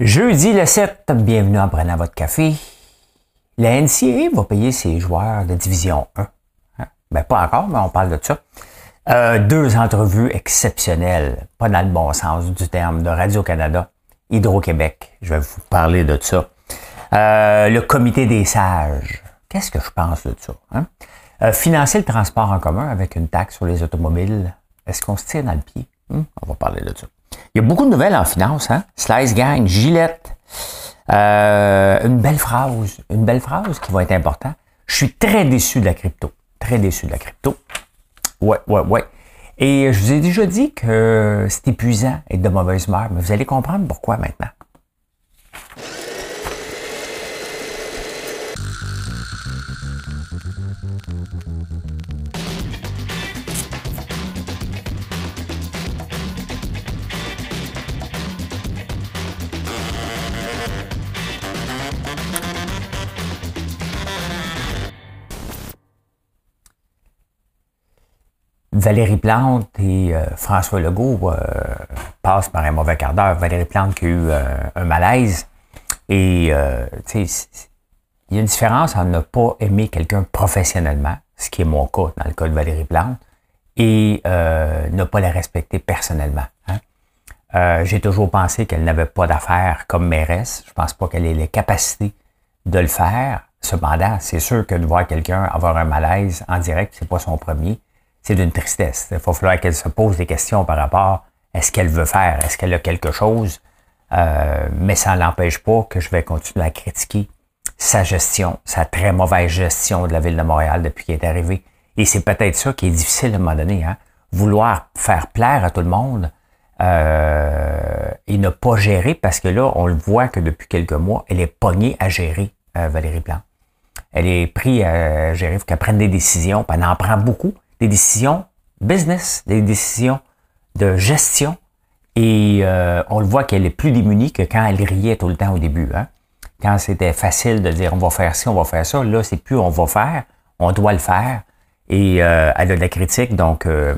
Jeudi le 7, bienvenue en prenant votre café. La NCA va payer ses joueurs de division 1. Hein? Ben, pas encore, mais on parle de ça. Euh, deux entrevues exceptionnelles, pas dans le bon sens du terme, de Radio-Canada, Hydro-Québec. Je vais vous parler de ça. Euh, le comité des sages. Qu'est-ce que je pense de ça? Hein? Euh, financer le transport en commun avec une taxe sur les automobiles. Est-ce qu'on se tire dans le pied? Hum? On va parler de ça. Il y a beaucoup de nouvelles en finance, hein? Slice Gang, Gillette. Euh, une belle phrase, une belle phrase qui va être importante. Je suis très déçu de la crypto. Très déçu de la crypto. Ouais, ouais, ouais. Et je vous ai déjà dit que c'est épuisant et de mauvaise humeur, mais vous allez comprendre pourquoi maintenant. Valérie Plante et euh, François Legault euh, passent par un mauvais quart d'heure. Valérie Plante qui a eu euh, un malaise. Et tu sais, il y a une différence entre ne pas aimer quelqu'un professionnellement, ce qui est mon cas dans le cas de Valérie Plante, et ne pas la respecter personnellement. Hein. J'ai toujours pensé qu'elle n'avait pas d'affaires comme mairesse. Je pense pas qu'elle ait les capacités de le faire. Cependant, c'est sûr que de voir quelqu'un avoir un malaise en direct, c'est pas son premier c'est d'une tristesse. Il va falloir qu'elle se pose des questions par rapport à ce qu'elle veut faire, est-ce qu'elle a quelque chose, euh, mais ça n'empêche pas que je vais continuer à critiquer sa gestion, sa très mauvaise gestion de la ville de Montréal depuis qu'elle est arrivée. Et c'est peut-être ça qui est difficile à un moment donné, hein? vouloir faire plaire à tout le monde euh, et ne pas gérer, parce que là, on le voit que depuis quelques mois, elle est pognée à gérer, euh, Valérie Plante. Elle est prise à gérer, il faut qu'elle prenne des décisions, puis elle en prend beaucoup des décisions business, des décisions de gestion. Et euh, on le voit qu'elle est plus démunie que quand elle riait tout le temps au début. Hein. Quand c'était facile de dire on va faire ci, on va faire ça, là, c'est plus on va faire, on doit le faire. Et euh, elle a de la critique, donc euh,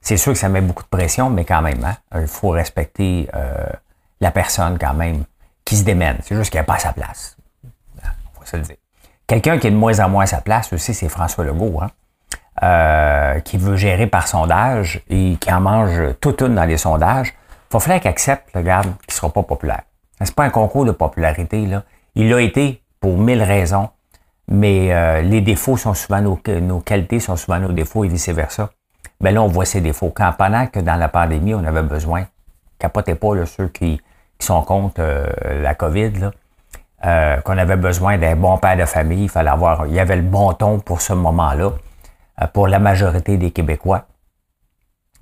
c'est sûr que ça met beaucoup de pression, mais quand même, hein, il faut respecter la personne quand même qui se démène. C'est juste qu'elle n'a pas sa place. On va se le dire. Quelqu'un qui est de moins en moins à sa place aussi, c'est François Legault. Hein. Euh, qui veut gérer par sondage et qui en mange toute une dans les sondages, il va falloir qu'il accepte, regarde, qu'il ne sera pas populaire. C'est pas un concours de popularité, là. Il l'a été pour mille raisons, mais euh, les défauts sont souvent nos, nos qualités sont souvent nos défauts et vice-versa. Ben là, on voit ces défauts. Quand pendant que dans la pandémie, on avait besoin, capotez pas là, ceux qui, qui sont contre euh, la COVID, là, qu'on avait besoin d'un bon père de famille, il fallait avoir, il y avait le bon ton pour ce moment-là. Euh, pour la majorité des Québécois.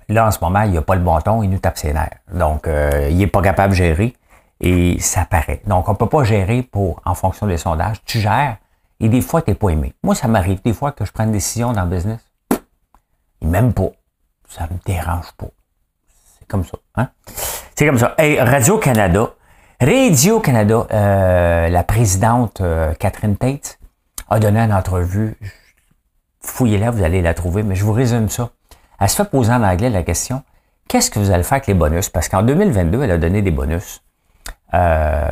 Là, en ce moment, il n'y a pas le bon ton, il nous tape ses nerfs. Donc, euh, il n'est pas capable de gérer et ça paraît. Donc, on ne peut pas gérer pour, en fonction des sondages. Tu gères et des fois, tu n'es pas aimé. Moi, ça m'arrive des fois que je prends une décision dans le business. Et même pas. Ça me dérange pas. C'est comme ça. Hein? C'est comme ça. Hey, Radio-Canada. Radio-Canada, euh, la présidente Catherine Tate a donné une entrevue fouillez-la, vous allez la trouver, mais je vous résume ça. Elle se fait poser en anglais la question, qu'est-ce que vous allez faire avec les bonus? Parce qu'en 2022, elle a donné des bonus. Euh,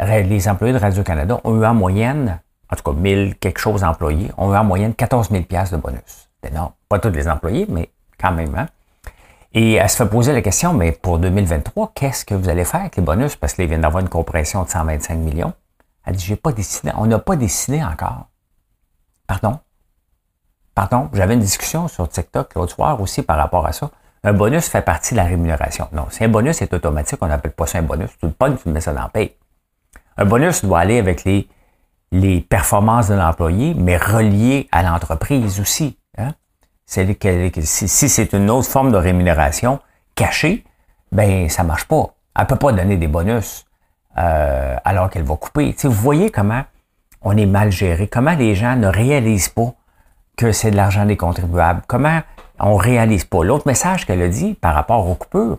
les employés de Radio-Canada ont eu en moyenne, en tout cas 1000 quelque chose d'employés, ont eu en moyenne 14 000 de bonus. C'est énorme. Pas tous les employés, mais quand même. Hein? Et elle se fait poser la question, mais pour 2023, qu'est-ce que vous allez faire avec les bonus? Parce qu'ils viennent d'avoir une compression de 125 millions. Elle dit, j'ai pas décidé. On n'a pas décidé encore. Pardon? Pardon, j'avais une discussion sur TikTok l'autre soir aussi par rapport à ça. Un bonus fait partie de la rémunération. Non, si un bonus est automatique, on n'appelle pas ça un bonus. Tu le pognes, tu mets ça dans le paye. Un bonus doit aller avec les, les performances de l'employé, mais relié à l'entreprise aussi. Hein? C'est si, si c'est une autre forme de rémunération cachée, ben ça marche pas. Elle peut pas donner des bonus euh, alors qu'elle va couper. vous voyez comment on est mal géré, comment les gens ne réalisent pas que c'est de l'argent des contribuables. Comment on réalise pas? L'autre message qu'elle a dit par rapport aux coupures,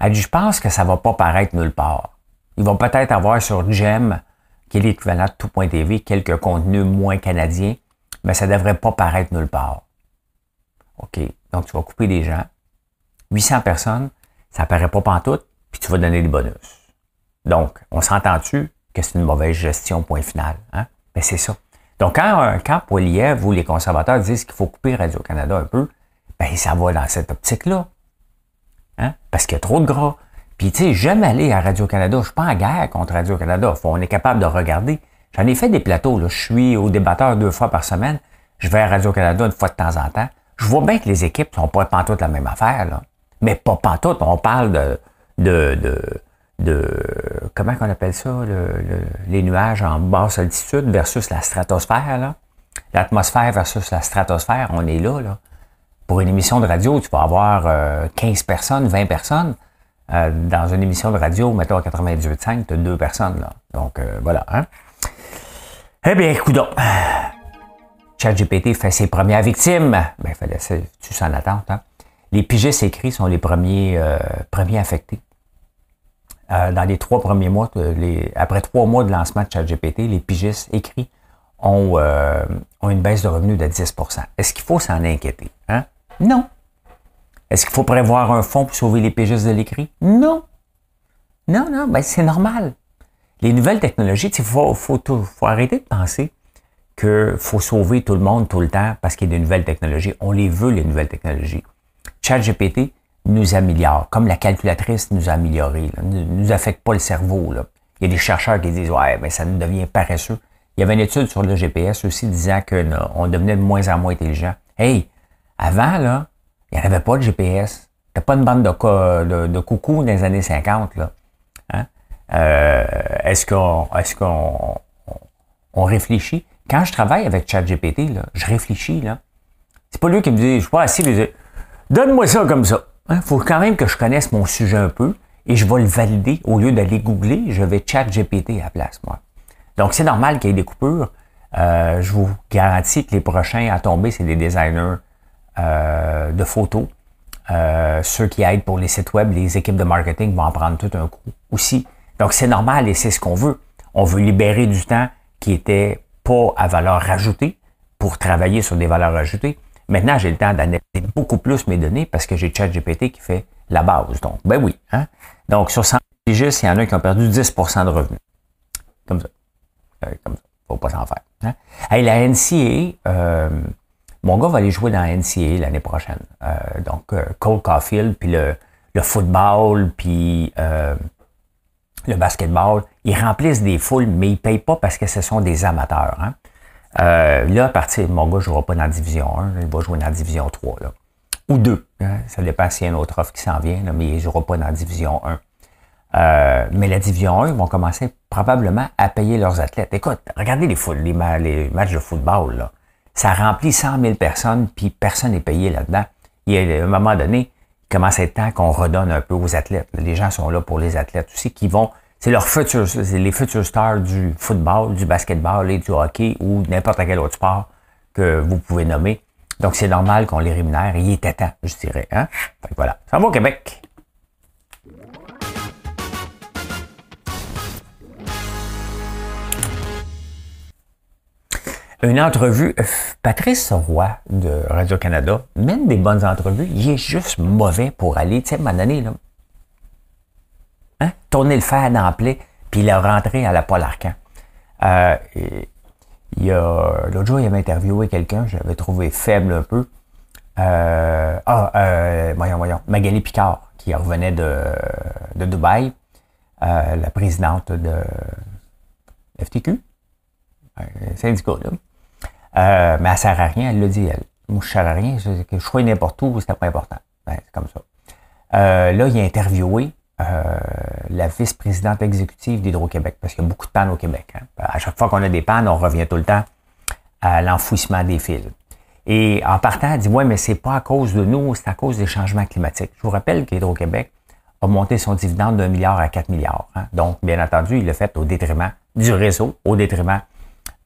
elle dit, je pense que ça va pas paraître nulle part. Ils vont peut-être avoir sur GEM, qui est l'équivalent de tout.tv, quelques contenus moins canadiens, mais ça devrait pas paraître nulle part. OK. Donc, tu vas couper des gens. 800 personnes, ça paraît pas pantoute, puis tu vas donner des bonus. Donc, on s'entend-tu que c'est une mauvaise gestion, point final? Hein? C'est ça. Donc, quand, quand Poiliev ou les conservateurs disent qu'il faut couper Radio-Canada un peu, ben, ça va dans cette optique-là. Hein? Parce qu'il y a trop de gras. Puis, tu sais, j'aime aller à Radio-Canada. Je suis pas en guerre contre Radio-Canada. On est capable de regarder. J'en ai fait des plateaux. Je suis au débatteur deux fois par semaine. Je vais à Radio-Canada une fois de temps en temps. Je vois bien que les équipes sont pas pantoute la même affaire. Là. Mais pas pantoute. On parle de, de, de, de comment qu'on appelle ça, le, les nuages en basse altitude versus la stratosphère. L'atmosphère versus la stratosphère, on est là. Pour une émission de radio, tu peux avoir 15 euh, personnes, 20 personnes. Euh, dans une émission de radio, mettons à 98.5, tu as deux personnes. Là. Donc, euh, voilà. Hein? Eh bien, écoute ChatGPT fait ses premières victimes. Ben, fallait tu s'en attente. Hein? Les pigistes écrits sont les premiers, premiers affectés. Dans les trois premiers mois, après trois mois de lancement de ChatGPT, les pigistes écrits ont, ont une baisse de revenus de 10% Est-ce qu'il faut s'en inquiéter? Hein? Non. Est-ce qu'il faut prévoir un fonds pour sauver les pigistes de l'écrit? Non. Non, non, ben c'est normal. Les nouvelles technologies, il faut, faut, arrêter de penser qu'il faut sauver tout le monde tout le temps parce qu'il y a des nouvelles technologies. On les veut, les nouvelles technologies. ChatGPT nous améliore, comme la calculatrice nous a amélioré, nous affecte pas le cerveau. Là. Il y a des chercheurs qui disent Ouais, mais ça nous devient paresseux. Il y avait une étude sur le GPS aussi disant qu'on devenait de moins en moins intelligent. Hey, avant, là, il n'y avait pas de GPS. T'as pas une bande de, de, coucou dans les années 50, là. Hein? Euh, est-ce qu'on est-ce qu'on on, réfléchit? Quand je travaille avec ChatGPT, là, je réfléchis, là. C'est pas lui qui me dit, je suis pas assis, donne-moi ça comme ça. Il faut quand même que je connaisse mon sujet un peu et je vais le valider. Au lieu d'aller googler, je vais ChatGPT à la place, moi. Donc, c'est normal qu'il y ait des coupures. Euh, je vous garantis que les prochains à tomber, c'est des designers euh, de photos. Euh, ceux qui aident pour les sites web, les équipes de marketing vont en prendre tout un coup aussi. Donc c'est normal et c'est ce qu'on veut. On veut libérer du temps qui était pas à valeur ajoutée pour travailler sur des valeurs ajoutées. Maintenant, j'ai le temps d'analyser beaucoup plus mes données parce que j'ai ChatGPT qui fait la base. Donc, ben oui. Hein? Donc, sur 100 juste, il y en a qui ont perdu 10% de revenus. Comme ça. Euh, comme ça. Faut pas s'en faire. Hein? la NCA, euh, mon gars va aller jouer dans la NCA l'année prochaine. Euh, donc, euh, Cole Caulfield, puis le, le football, puis euh, le basketball, ils remplissent des foules, mais ils ne payent pas parce que ce sont des amateurs. Hein? Là, à partir, mon gars ne jouera pas dans la Division 1, il va jouer dans la Division 3. Là. Ou 2. Hein. Ça dépend s'il y a une autre offre qui s'en vient, mais il ne jouera pas dans la Division 1. mais la Division 1, ils vont commencer probablement à payer leurs athlètes. Écoute, regardez les, matchs de football. Là ça remplit 100 000 personnes, puis personne n'est payé là-dedans. Il y a un moment donné, il commence à être temps qu'on redonne un peu aux athlètes. Les gens sont là pour les athlètes aussi, qui vont, c'est leurs futurs, c'est les futurs stars du football, du basketball et du hockey ou n'importe quel autre sport que vous pouvez nommer. Donc, c'est normal qu'on les rémunère. Il était temps, je dirais. Hein? Fait voilà. Ça va au Québec. une entrevue. Patrice Roy de Radio-Canada mène des bonnes entrevues. Il est juste mauvais pour aller, tu sais, à un moment donné, là. Hein? Tourner le fer dans plaie, puis il a rentré à la Paul Arcan. Euh, l'autre jour, il avait interviewé quelqu'un, j'avais trouvé faible un peu. Euh, ah, euh, voyons, voyons, Magali Picard, qui revenait de, de Dubaï, euh, la présidente de FTQ, syndicat, là. Euh, mais elle sert à rien, elle l'a dit, elle. Moi, je sers à rien, je, je n'importe où, c'était pas important. Ben, c'est comme ça. Euh, là, il a interviewé euh, la vice-présidente exécutive d'Hydro-Québec, parce qu'il y a beaucoup de pannes au Québec. Hein. À chaque fois qu'on a des pannes, on revient tout le temps à l'enfouissement des fils. Et en partant, elle dit, ouais, mais c'est pas à cause de nous, c'est à cause des changements climatiques. Je vous rappelle qu'Hydro-Québec a monté son dividende d'un milliard à 4 milliards. Hein. Donc, bien entendu, il l'a fait au détriment du réseau, au détriment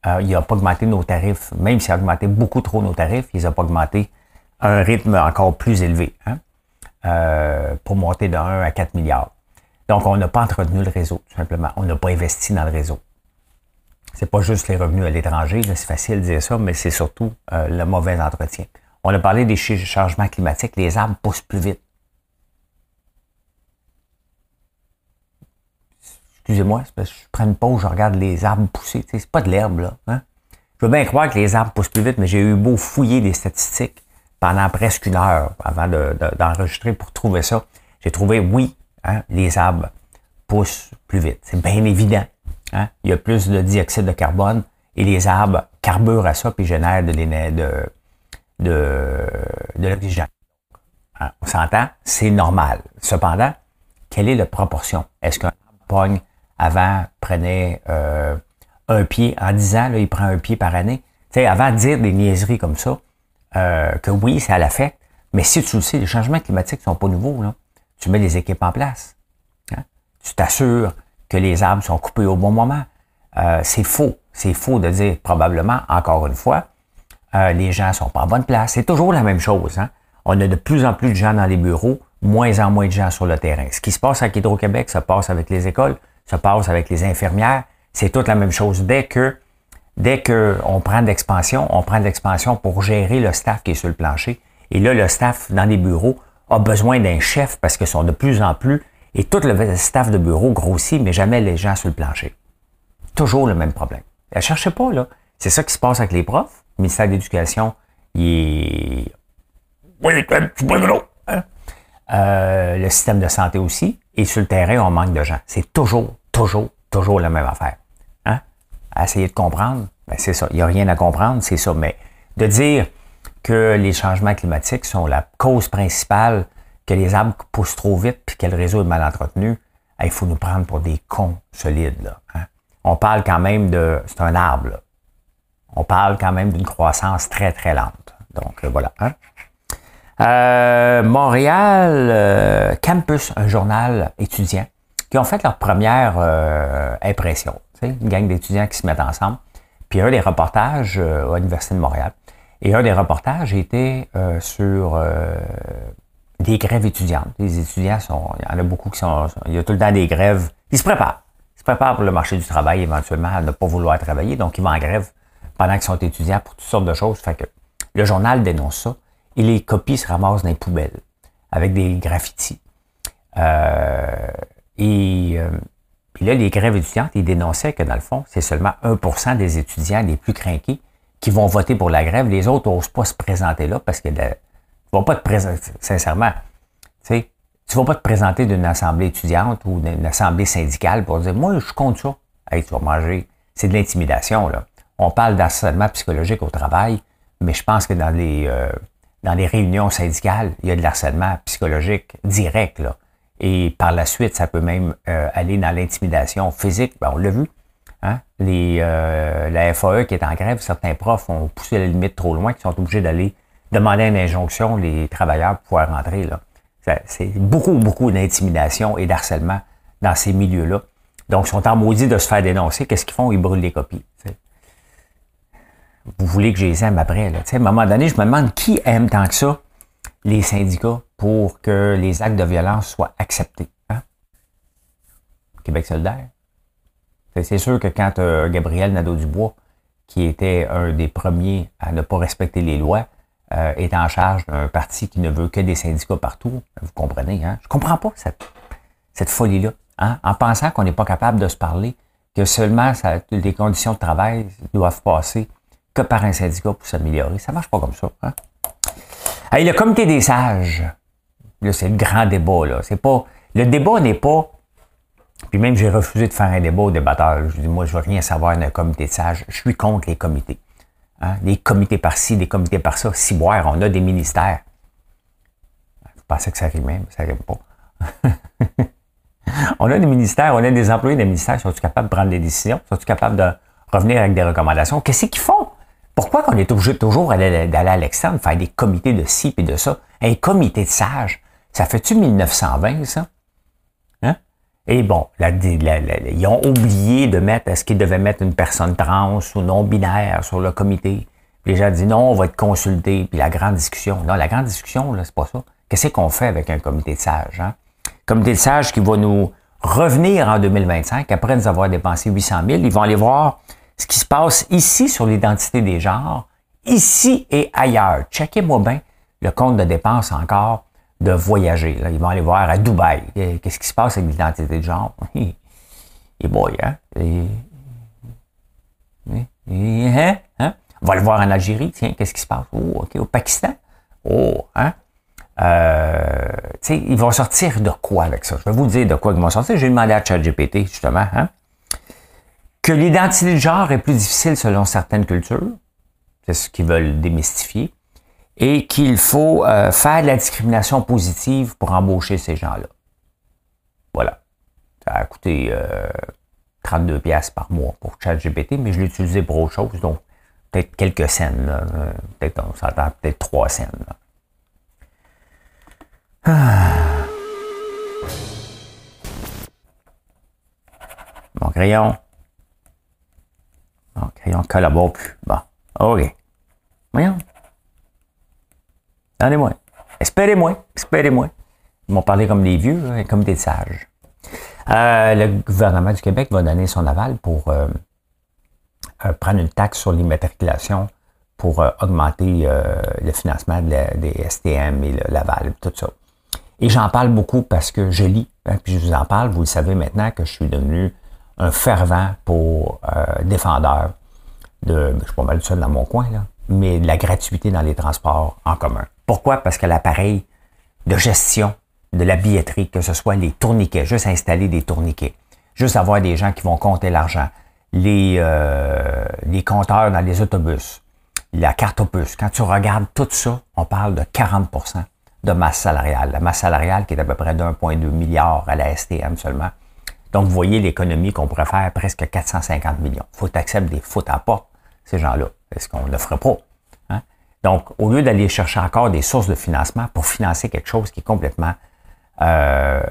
euh, il n'a pas augmenté nos tarifs, même s'il a augmenté beaucoup trop nos tarifs, il n'a pas augmenté un rythme encore plus élevé hein, euh, pour monter de 1 à 4 milliards. Donc, on n'a pas entretenu le réseau, tout simplement. On n'a pas investi dans le réseau. C'est pas juste les revenus à l'étranger, c'est facile de dire ça, mais c'est surtout euh, le mauvais entretien. On a parlé des changements climatiques, les arbres poussent plus vite. excusez-moi, je prends une pause, je regarde les arbres pousser. C'est pas de l'herbe, là. Hein? Je veux bien croire que les arbres poussent plus vite, mais j'ai eu beau fouiller des statistiques pendant presque une heure avant d'enregistrer pour trouver ça. J'ai trouvé, oui, hein, les arbres poussent plus vite. C'est bien évident. Hein? Il y a plus de dioxyde de carbone et les arbres carburent à ça puis génèrent de, de, de, de l'oxygène. Hein? On s'entend, c'est normal. Cependant, quelle est la proportion? Est-ce qu'un pogne avant prenait euh, un pied? En 10 ans, il prend un pied par année? Tu sais, avant de dire des niaiseries comme ça, euh, que oui, ça l'affecte, mais si tu le sais, les changements climatiques sont pas nouveaux, là. Tu mets des équipes en place. Hein? Tu t'assures que les arbres sont coupés au bon moment. Euh, c'est faux. C'est faux de dire probablement, encore une fois, euh, les gens sont pas en bonne place. C'est toujours la même chose. Hein? On a de plus en plus de gens dans les bureaux, moins en moins de gens sur le terrain. Ce qui se passe avec Hydro-Québec, ça passe avec les écoles, ça passe avec les infirmières. C'est toute la même chose. Dès que dès qu'on prend de l'expansion, on prend de l'expansion pour gérer le staff qui est sur le plancher. Et là, le staff dans les bureaux a besoin d'un chef parce qu'ils sont de plus en plus, et tout le staff de bureau grossit, mais jamais les gens sur le plancher. Toujours le même problème. Ne cherchez pas, là. C'est ça qui se passe avec les profs. Le ministère de l'Éducation, il est... Oui, hein? euh, le système de santé aussi. Et sur le terrain, on manque de gens. C'est toujours, toujours, toujours la même affaire. À essayer de comprendre, ben c'est ça. Il n'y a rien à comprendre, c'est ça. Mais de dire que les changements climatiques sont la cause principale que les arbres poussent trop vite puis que le réseau est mal entretenu, il faut nous prendre pour des cons solides. Là, hein? On parle quand même de... C'est un arbre. On parle quand même d'une croissance très, très lente. Donc, euh, voilà. Hein? Euh, Montréal euh, Campus, un journal étudiant, qui ont fait leur première impression. Une gang d'étudiants qui se mettent ensemble. Puis un des reportages à l'Université de Montréal. Et un des reportages était sur des grèves étudiantes. Les étudiants sont, il y en a beaucoup qui sont, il y a tout le temps des grèves. Ils se préparent. Ils se préparent pour le marché du travail éventuellement à ne pas vouloir travailler. Donc, ils vont en grève pendant qu'ils sont étudiants pour toutes sortes de choses. Fait que le journal dénonce ça et les copies se ramassent dans les poubelles avec des graffitis. Euh, et euh, puis là, les grèves étudiantes, ils dénonçaient que dans le fond, c'est seulement 1% des étudiants les plus crainqués qui vont voter pour la grève. Les autres n'osent pas se présenter là parce que tu vas pas te présenter, sincèrement, tu sais, tu vas pas te présenter d'une assemblée étudiante ou d'une assemblée syndicale pour dire, moi, je compte ça. Hey, tu vas manger. C'est de l'intimidation, là. On parle d'harcèlement psychologique au travail, mais je pense que dans les, euh, dans les réunions syndicales, il y a de l'harcèlement psychologique direct, là. Et par la suite, ça peut même euh, aller dans l'intimidation physique. Ben, on l'a vu. Hein? Les, euh, la FAE qui est en grève, certains profs ont poussé la limite trop loin, qui sont obligés d'aller demander une injonction, les travailleurs pour pouvoir rentrer. Là. C'est beaucoup, beaucoup d'intimidation et d'harcèlement dans ces milieux-là. Donc, ils sont en maudit de se faire dénoncer. Qu'est-ce qu'ils font? Ils brûlent les copies. Vous voulez que je les aime après. Là. à un moment donné, je me demande qui aime tant que ça les syndicats pour que les actes de violence soient acceptés. Hein? Québec solidaire. C'est sûr que quand euh, Gabriel Nadeau-Dubois, qui était un des premiers à ne pas respecter les lois, euh, est en charge d'un parti qui ne veut que des syndicats partout. Vous comprenez, hein? Je comprends pas cette, cette folie-là. Hein? En pensant qu'on n'est pas capable de se parler, que seulement ça, les conditions de travail doivent passer que par un syndicat pour s'améliorer. Ça marche pas comme ça. Hein? Allez, le comité des sages, là, c'est le grand débat. Là. C'est pas, le débat n'est pas. Puis même, j'ai refusé de faire un débat au débatteur. Je dis, moi, je veux rien savoir d'un comité de sages. Je suis contre les comités. Hein? Des comités par-ci, des comités par-ça. Si boire, on a des ministères. Vous pensez que ça arrive même? Ça arrive pas. on a des ministères, on a des employés des ministères. Sont-ils capables de prendre des décisions? Sont-ils capables de revenir avec des recommandations? Qu'est-ce qu'ils font? Pourquoi qu'on est obligé toujours d'aller à l'externe, faire des comités de ci et de ça? Un comité de sages, ça fait-tu 1920, ça? Et bon, ils ont oublié de mettre, est-ce qu'ils devaient mettre une personne trans ou non-binaire sur le comité? les gens disent non, on va être consulté, puis la grande discussion. Non, la grande discussion, là, c'est pas ça. Qu'est-ce qu'on fait avec un comité de sages? Hein? Comité de sages qui va nous revenir en 2025, après nous avoir dépensé 800 000, ils vont aller voir ce qui se passe ici sur l'identité des genres, ici et ailleurs. Checkez-moi bien le compte de dépenses encore de voyager. Ils vont aller voir à Dubaï. Qu'est-ce qui se passe avec l'identité de genre? Et boy, hein? hein? hein? On va le voir en Algérie, tiens, qu'est-ce qui se passe? Oh, OK, au Pakistan? Oh, hein? Euh, ils vont sortir de quoi avec ça? Je vais vous dire de quoi ils vont sortir. J'ai demandé à ChatGPT, justement, hein? que l'identité de genre est plus difficile selon certaines cultures, c'est ce qu'ils veulent démystifier, et qu'il faut euh, faire de la discrimination positive pour embaucher ces gens-là. Voilà. Ça a coûté 32 euh, pièces par mois pour ChatGPT, mais je l'ai utilisé pour autre chose, donc peut-être quelques scènes, euh, peut-être on s'entend peut-être trois scènes. Ah. Mon crayon. Mon crayon collabore plus. Bon. OK. Voyons. Donnez-moi. Espérez-moi. Espérez-moi. Ils m'ont parlé comme des vieux, hein, comme des sages. Euh, le gouvernement du Québec va donner son aval pour euh, euh, prendre une taxe sur l'immatriculation pour augmenter le financement des STM et l'aval, tout ça. Et j'en parle beaucoup parce que je lis, hein, puis je vous en parle, vous le savez maintenant que je suis devenu un fervent pour défendeur de, je suis pas mal seul dans mon coin, là, mais de la gratuité dans les transports en commun. Pourquoi? Parce que l'appareil de gestion de la billetterie, que ce soit les tourniquets, juste installer des tourniquets, juste avoir des gens qui vont compter l'argent, les, euh, les compteurs dans les autobus, la carte opus. Quand tu regardes tout ça, on parle de 40% de masse salariale. La masse salariale qui est à peu près d'1,2 milliard à la STM seulement. Donc, vous voyez l'économie qu'on pourrait faire presque 450 millions. faut accepter des fautes à pas, ces gens-là. Est-ce qu'on ne le ferait pas? Donc, au lieu d'aller chercher encore des sources de financement pour financer quelque chose qui est complètement euh,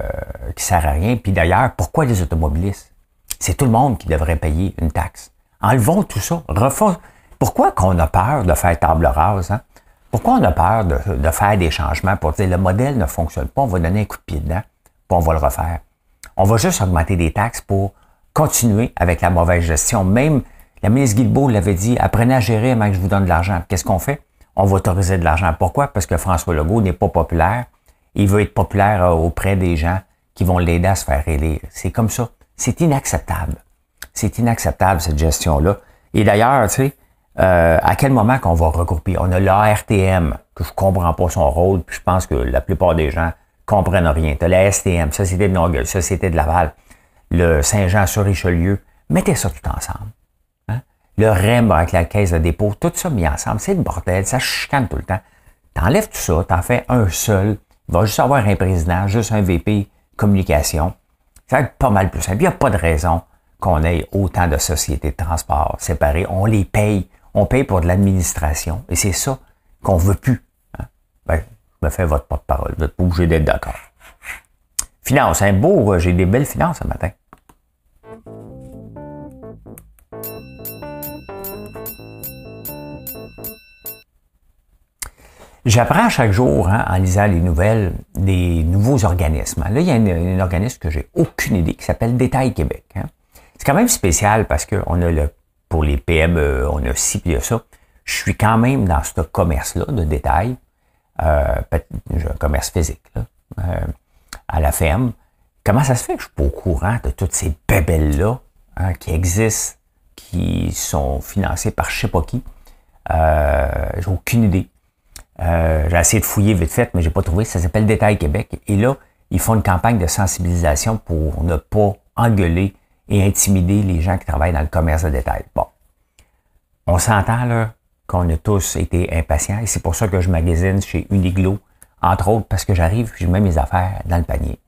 qui sert à rien. Puis d'ailleurs, pourquoi les automobilistes? C'est tout le monde qui devrait payer une taxe. Enlevons tout ça. Refons. Pourquoi qu'on a peur de faire table rase? Hein? Pourquoi on a peur de, faire des changements pour dire le modèle ne fonctionne pas, on va donner un coup de pied dedans, puis on va le refaire. On va juste augmenter des taxes pour continuer avec la mauvaise gestion. Même la ministre Guilbeault l'avait dit, apprenez à gérer avant que je vous donne de l'argent. Qu'est-ce qu'on fait? On va autoriser de l'argent. Pourquoi? Parce que François Legault n'est pas populaire il veut être populaire euh, auprès des gens qui vont l'aider à se faire élire. C'est comme ça. C'est inacceptable. C'est inacceptable, cette gestion-là. Et d'ailleurs, tu sais, euh, à quel moment qu'on va regrouper? On a l'ARTM, que je comprends pas son rôle, puis je pense que la plupart des gens comprennent rien. Tu as la STM, Société de Longueuil, Société de Laval, le Saint-Jean-sur-Richelieu. Mettez ça tout ensemble. Hein? Le REM avec la caisse de dépôt, tout ça mis ensemble, c'est le bordel, ça chicane tout le temps. T'enlèves tout ça, t'en fais un seul, il va juste avoir un président, juste un VP communication. Ça va être pas mal plus simple. Il n'y a pas de raison qu'on ait autant de sociétés de transport séparées. On les paye. On paye pour de l'administration. Et c'est ça qu'on veut plus. Hein. Ben, je me fais votre porte-parole. Vous n'êtes pas obligé d'être d'accord. Finance, un beau, euh, j'ai des belles finances ce matin. J'apprends chaque jour, hein, en lisant les nouvelles, des nouveaux organismes. Là, il y a un, organisme que j'ai aucune idée qui s'appelle Détail Québec. Hein. C'est quand même spécial parce qu'on a le, pour les PME, on a ci puis ça. Je suis quand même dans ce commerce-là de détail, euh, un commerce physique, euh, à la ferme. Comment ça se fait que je suis pas au courant de toutes ces bébelles-là hein, qui existent, qui sont financées par je sais pas qui? Euh, j'ai aucune idée. Euh, j'ai essayé de fouiller vite fait, mais j'ai pas trouvé. Ça s'appelle Détail Québec. Et là, ils font une campagne de sensibilisation pour ne pas engueuler et intimider les gens qui travaillent dans le commerce de détail. Bon. On s'entend là qu'on a tous été impatients et c'est pour ça que je magasine chez Uniglo, entre autres parce que j'arrive je mets mes affaires dans le panier.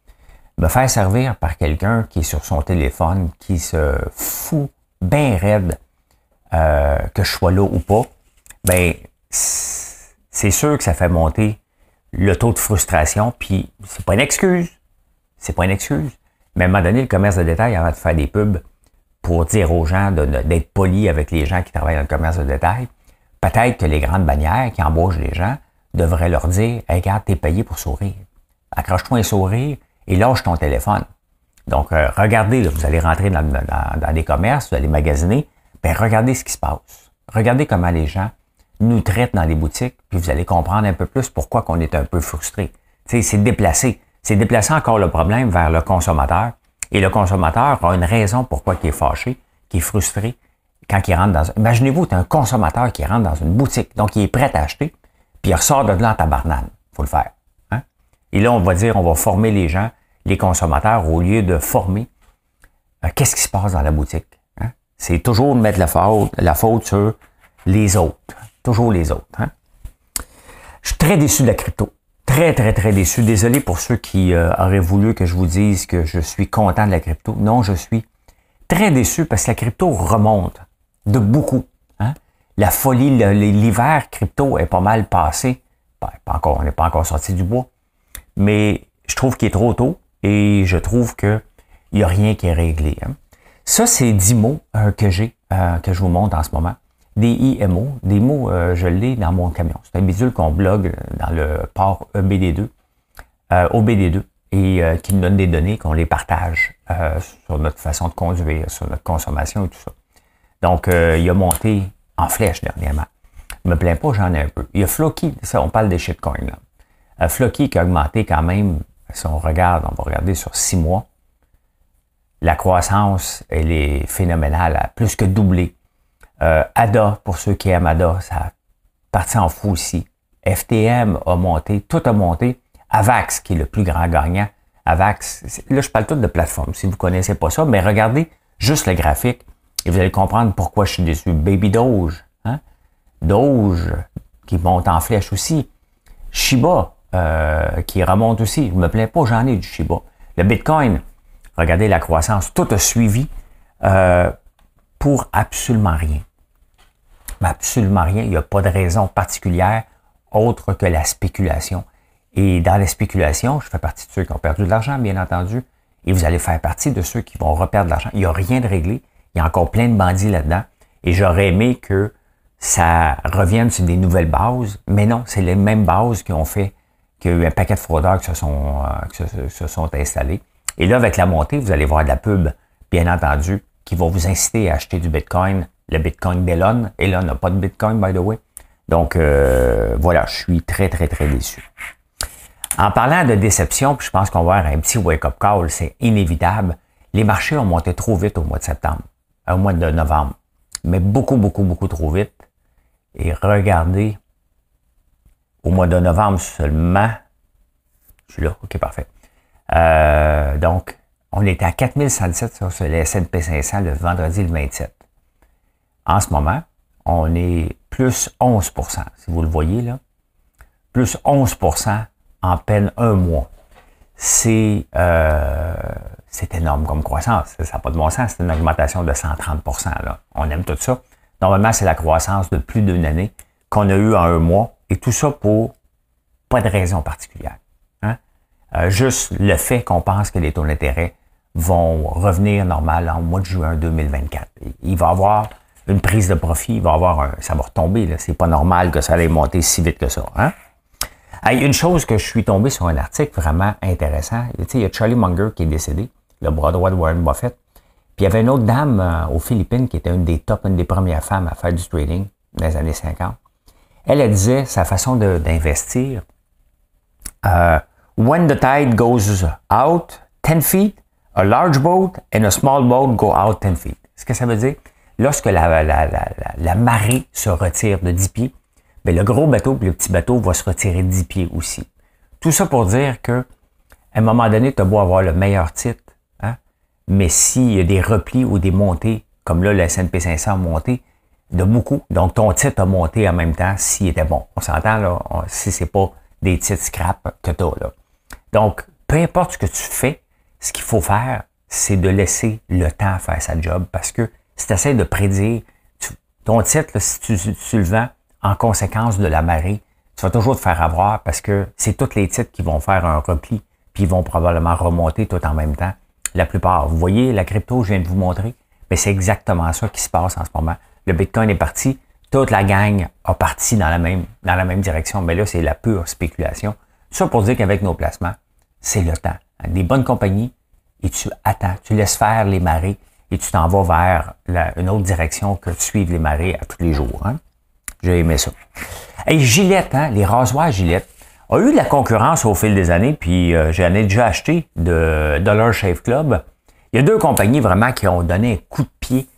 Me faire servir par quelqu'un qui est sur son téléphone, qui se fout bien raide euh, que je sois là ou pas, ben c'est sûr que ça fait monter le taux de frustration, puis c'est pas une excuse. C'est pas une excuse. Mais à un moment donné, le commerce de détail, avant de faire des pubs pour dire aux gens d'être polis avec les gens qui travaillent dans le commerce de détail, peut-être que les grandes bannières qui embauchent les gens devraient leur dire regarde, t'es payé pour sourire. Accroche-toi un sourire et lâche ton téléphone. Donc, euh, regardez, vous allez rentrer dans, dans, des commerces, vous allez magasiner, ben regardez ce qui se passe. Regardez comment les gens nous traite dans les boutiques, puis vous allez comprendre un peu plus pourquoi qu'on est un peu frustré. C'est déplacé. C'est déplacer encore le problème vers le consommateur Et le consommateur a une raison pourquoi il est fâché, qui est frustré quand il rentre dans... Imaginez-vous, tu un consommateur qui rentre dans une boutique, donc il est prêt à acheter, puis il ressort de là en tabarnane. faut le faire. Hein? Et là, on va dire, on va former les gens, les consommateurs, au lieu de former euh, qu'est-ce qui se passe dans la boutique. Hein? C'est toujours de mettre la faute, la faute sur les autres. Toujours les autres. Hein? Je suis très déçu de la crypto. Très, très, très déçu. Désolé pour ceux qui euh, auraient voulu que je vous dise que je suis content de la crypto. Non, je suis très déçu parce que la crypto remonte de beaucoup. Hein? La folie, l'hiver crypto est pas mal passé. Ben, pas encore, on n'est pas encore sorti du bois. Mais je trouve qu'il est trop tôt et je trouve que il n'y a rien qui est réglé. Hein. Ça, c'est 10 mots euh, que j'ai, euh, que je vous montre en ce moment. Des IMO, des mots, euh, je l'ai dans mon camion. C'est un bidule qu'on blogue dans le port EBD2, OBD2, et qui nous donne des données, qu'on les partage sur notre façon de conduire, sur notre consommation et tout ça. Donc, il a monté en flèche dernièrement. Je me plains pas, j'en ai un peu. Il y a Flocky, ça, on parle des shitcoins. Là. Flocky qui a augmenté quand même, si on regarde, on va regarder sur six mois, la croissance, elle est phénoménale, a plus que doublé. Euh, ADA, pour ceux qui aiment ADA, ça parti en fou aussi. FTM a monté, tout a monté. AVAX, qui est le plus grand gagnant. AVAX, là, je parle tout de plateforme, si vous ne connaissez pas ça, mais regardez juste le graphique et vous allez comprendre pourquoi je suis déçu. Baby Doge, hein? Doge, qui monte en flèche aussi. Shiba, euh, qui remonte aussi. Je me plains pas, j'en ai du Shiba. Le Bitcoin, Regardez la croissance, tout a suivi euh, pour absolument rien. Absolument rien. Il n'y a pas de raison particulière autre que la spéculation. Et dans la spéculation, je fais partie de ceux qui ont perdu de l'argent, bien entendu, et vous allez faire partie de ceux qui vont reperdre de l'argent. Il n'y a rien de réglé. Il y a encore plein de bandits là-dedans. Et j'aurais aimé que ça revienne sur des nouvelles bases, mais non, c'est les mêmes bases qui ont fait qu'il y a eu un paquet de fraudeurs qui se sont, euh, qui se sont installés. Et là, avec la montée, vous allez voir de la pub, bien entendu, qui va vous inciter à acheter du Bitcoin, le Bitcoin Bellon. Et là, on n'a pas de Bitcoin, by the way. Donc, euh, voilà, je suis très, très, très déçu. En parlant de déception, puis je pense qu'on va avoir un petit wake-up call, c'est inévitable. Les marchés ont monté trop vite au mois de septembre, au mois de novembre, mais beaucoup, beaucoup, beaucoup trop vite. Et regardez, au mois de novembre seulement, je suis là, ok, parfait. Euh, donc, on était à 4107 sur le S&P 500 le vendredi le 27. En ce moment, on est plus 11% si vous le voyez là. Plus 11% en peine un mois. C'est euh, énorme comme croissance. Ça n'a pas de bon sens. C'est une augmentation de 130% là. On aime tout ça. Normalement, c'est la croissance de plus d'une année qu'on a eu en un mois. Et tout ça pour pas de raison particulière. Euh, juste le fait qu'on pense que les taux d'intérêt vont revenir normal en mois de juin 2024. Il va y avoir une prise de profit, ça va retomber. Là. C'est pas normal que ça allait monter si vite que ça. Hein? une chose que je suis tombé sur un article vraiment intéressant. il y a Charlie Munger qui est décédé, le bras droit de Warren Buffett. Puis il y avait une autre dame euh, aux Philippines qui était une des top, une des premières femmes à faire du trading dans les années 50. Elle, elle disait sa façon d'investir. Euh, When the tide goes out 10 feet, a large boat and a small boat go out 10 feet. Ce que ça veut dire, lorsque la, la, la, la marée se retire de 10 pieds, bien, le gros bateau et le petit bateau va se retirer de 10 pieds aussi. Tout ça pour dire que à un moment donné, tu as beau avoir le meilleur titre, hein, mais s'il y a des replis ou des montées, comme là, le S&P 500 a monté de beaucoup, donc ton titre a monté en même temps s'il était bon. On s'entend, là, si c'est pas des titres scrap que tu as, là. Donc, peu importe ce que tu fais, ce qu'il faut faire, c'est de laisser le temps faire sa job parce que si tu essaies de prédire ton titre, si tu, le vends en conséquence de la marée, tu vas toujours te faire avoir parce que c'est tous les titres qui vont faire un repli puis ils vont probablement remonter tout en même temps. La plupart. Vous voyez, la crypto, je viens de vous montrer, mais c'est exactement ça qui se passe en ce moment. Le Bitcoin est parti, toute la gang a parti dans la même, dans la même direction, mais là, c'est la pure spéculation. Ça pour dire qu'avec nos placements, c'est le temps. Des bonnes compagnies, et tu attends, tu laisses faire les marées et tu t'en vas vers une autre direction que suivre les marées à tous les jours. Hein? J'ai aimé ça. Et Gillette, hein, les rasoirs Gillette, a eu de la concurrence au fil des années, puis euh, j'en ai déjà acheté de Dollar Shave Club. Il y a deux compagnies vraiment qui ont donné un coup de pied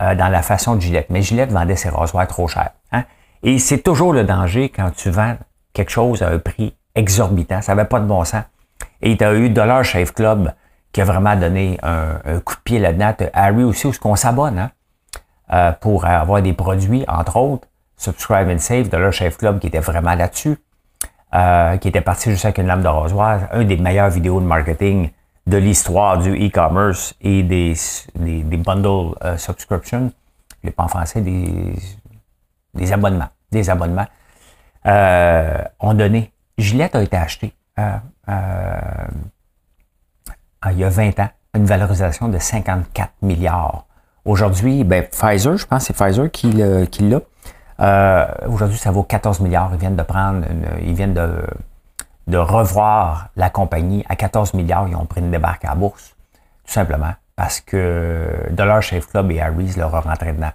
euh, dans la façon de Gillette. Mais Gillette vendait ses rasoirs trop cher. Hein? Et c'est toujours le danger quand tu vends quelque chose à un prix exorbitant. Ça n'avait pas de bon sens. Et tu as eu Dollar Shave Club qui a vraiment donné un, coup de pied là-dedans. Harry aussi, où ce qu'on s'abonne hein? euh, pour avoir des produits, entre autres. Subscribe and Save, Dollar Shave Club qui était vraiment là-dessus. Euh, qui était parti juste avec une lame de rasoir. Un des meilleures vidéos de marketing de l'histoire du e-commerce et des, des, des bundle uh, subscription, je pas en français, des, des abonnements, des abonnements, euh, ont donné. Gillette a été acheté euh, euh, il y a 20 ans, une valorisation de 54 milliards. Aujourd'hui, ben, Pfizer, je pense que c'est Pfizer qui, l'a. Euh, aujourd'hui, ça vaut 14 milliards. Ils viennent de prendre, ils viennent de revoir la compagnie à 14 milliards. Ils ont pris une débarque à la bourse, tout simplement, parce que Dollar Shave Club et Harry's leur ont rentré dedans.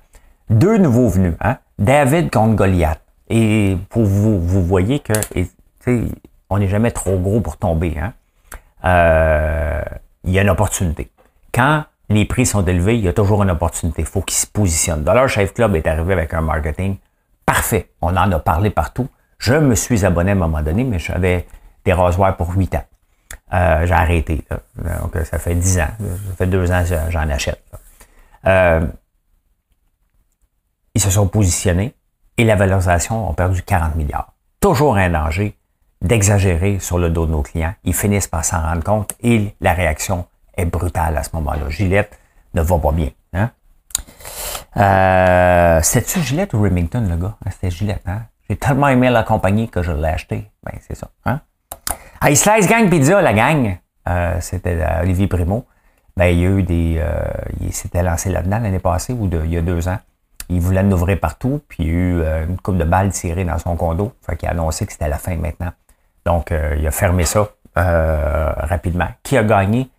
Deux nouveaux venus, hein? David contre Goliath. Et pour vous, vous voyez que on n'est jamais trop gros pour tomber. Hein? Euh, il y a une opportunité. Quand les prix sont élevés, il y a toujours une opportunité. Il faut qu'ils se positionnent. Dollar Shave Club est arrivé avec un marketing parfait. On en a parlé partout. Je me suis abonné à un moment donné, mais j'avais des rasoirs pour 8 ans. Euh, j'ai arrêté. Ça fait 10 ans. Ça fait 2 ans que j'en achète. Euh, ils se sont positionnés et la valorisation a perdu 40 milliards. Toujours un danger d'exagérer sur le dos de nos clients. Ils finissent par s'en rendre compte et la réaction est brutale à ce moment-là. Gillette ne va pas bien. Hein? Euh, C'était-tu Gillette ou Remington, le gars? Ah, c'était Gillette, hein? J'ai tellement aimé la compagnie que je l'ai acheté. Ben, c'est ça. Hein? Slice Gang Pizza, la gang, euh, c'était euh, Olivier Primo. Ben, il y a eu des. Euh, il s'était lancé là-dedans l'année passée ou il y a deux ans. Il voulait l'ouvrir partout, puis il y a eu une coupe de balles tirées dans son condo. Fait qu'il a annoncé que c'était la fin maintenant. Donc, il a fermé ça rapidement. Qui a gagné?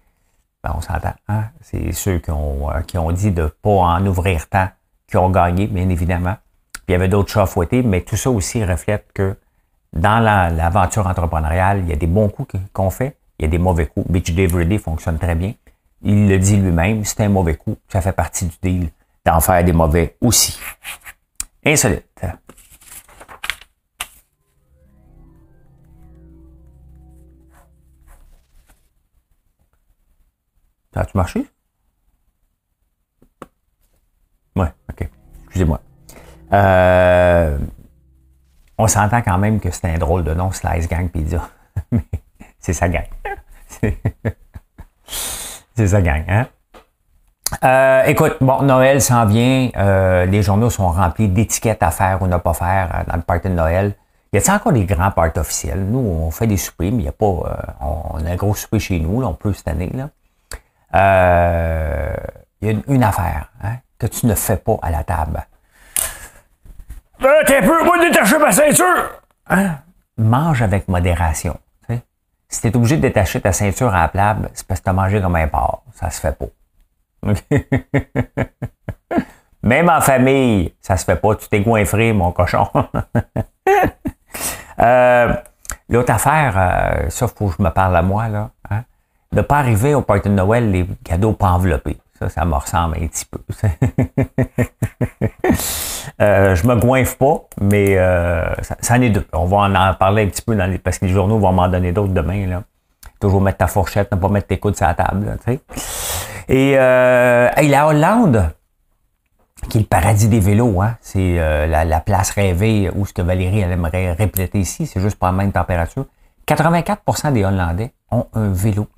Ben, on s'entend. Hein? C'est ceux qui ont, qui ont dit de ne pas en ouvrir tant qui ont gagné, bien évidemment. Puis il y avait d'autres chats fouettés, mais tout ça aussi reflète que dans l'aventure entrepreneuriale, il y a des bons coups qu'on fait, il y a des mauvais coups. Bitch Dave fonctionne très bien. Il le dit lui-même, c'est un mauvais coup, ça fait partie du deal d'en faire des mauvais aussi. Insolite. A-tu marché? Ouais, ok. Excusez-moi. Euh, on s'entend quand même que c'est un drôle de nom, Slice Gang Pizza. Mais c'est sa gang. c'est sa gang, hein? Euh, écoute, bon, Noël s'en vient. Euh, les journaux sont remplis d'étiquettes à faire ou ne pas faire dans le party de Noël. Y a-t-il encore des grands parties officiels? Nous, on fait des soupers, mais il n'y a pas. on a un gros souper chez nous, là, on peut cette année. Il y a une, affaire hein, que tu ne fais pas à la table. Euh, t'es un peu, moi, détacher ma ceinture! Hein? Mange avec modération. sais. Si t'es obligé de détacher ta ceinture à la plable, c'est parce que t'as mangé comme un porc. Ça se fait pas. Même en famille, ça se fait pas. Tu t'es goinfré, mon cochon. euh, L'autre affaire, euh, sauf pour que je me parle à moi, là, hein, de pas arriver au party de Noël les cadeaux pas enveloppés. Ça, ça me ressemble un petit peu. euh, je me goinfre pas, mais euh, ça, en est deux. On va en parler un petit peu dans les, parce que les journaux vont m'en donner d'autres demain. Là. Toujours mettre ta fourchette, ne pas mettre tes coudes sur la table. Et euh, la Hollande, qui est le paradis des vélos, hein? c'est euh, la, place rêvée où ce que Valérie elle aimerait répéter ici, c'est juste pas la même température. 84% des Hollandais ont un vélo.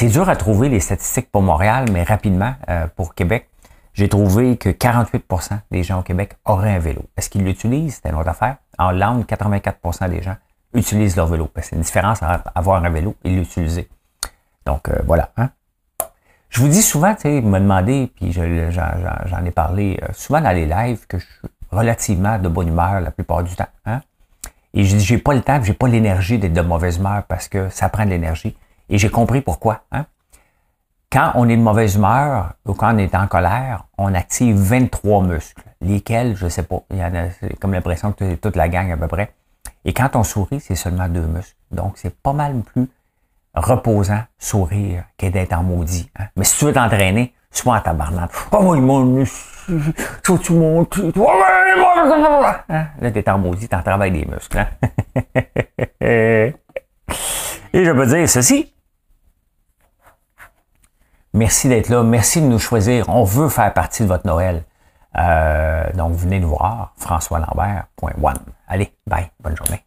C'est dur à trouver les statistiques pour Montréal, mais rapidement, euh, pour Québec, j'ai trouvé que 48% des gens au Québec auraient un vélo. Est-ce qu'ils l'utilisent? C'est une autre affaire. En Hollande, 84% des gens utilisent leur vélo. C'est une différence entre avoir un vélo et l'utiliser. Donc, euh, voilà. Hein? Je vous dis souvent, tu sais, me demander, puis j'en ai parlé euh, souvent dans les lives, que je suis relativement de bonne humeur la plupart du temps. Hein? Et je dis, j'ai pas le temps, j'ai pas l'énergie d'être de mauvaise humeur parce que ça prend de l'énergie. Et j'ai compris pourquoi. Hein? Quand on est de mauvaise humeur ou quand on est en colère, on active 23 muscles. Lesquels, je sais pas. Il y en a comme l'impression que toute la gang à peu près. Et quand on sourit, c'est seulement deux muscles. Donc, c'est pas mal plus reposant, sourire, qu'est d'être en maudit. Hein. Mais si tu veux t'entraîner, sois en tabarnak. Oh, moi, mon, tout tu montes, hein? Là, t'es en maudit, t'en travailles des muscles. Et je peux dire ceci. Merci d'être là. Merci de nous choisir. On veut faire partie de votre Noël. Euh, donc, venez nous voir. François Lambert.one. Allez, bye. Bonne journée.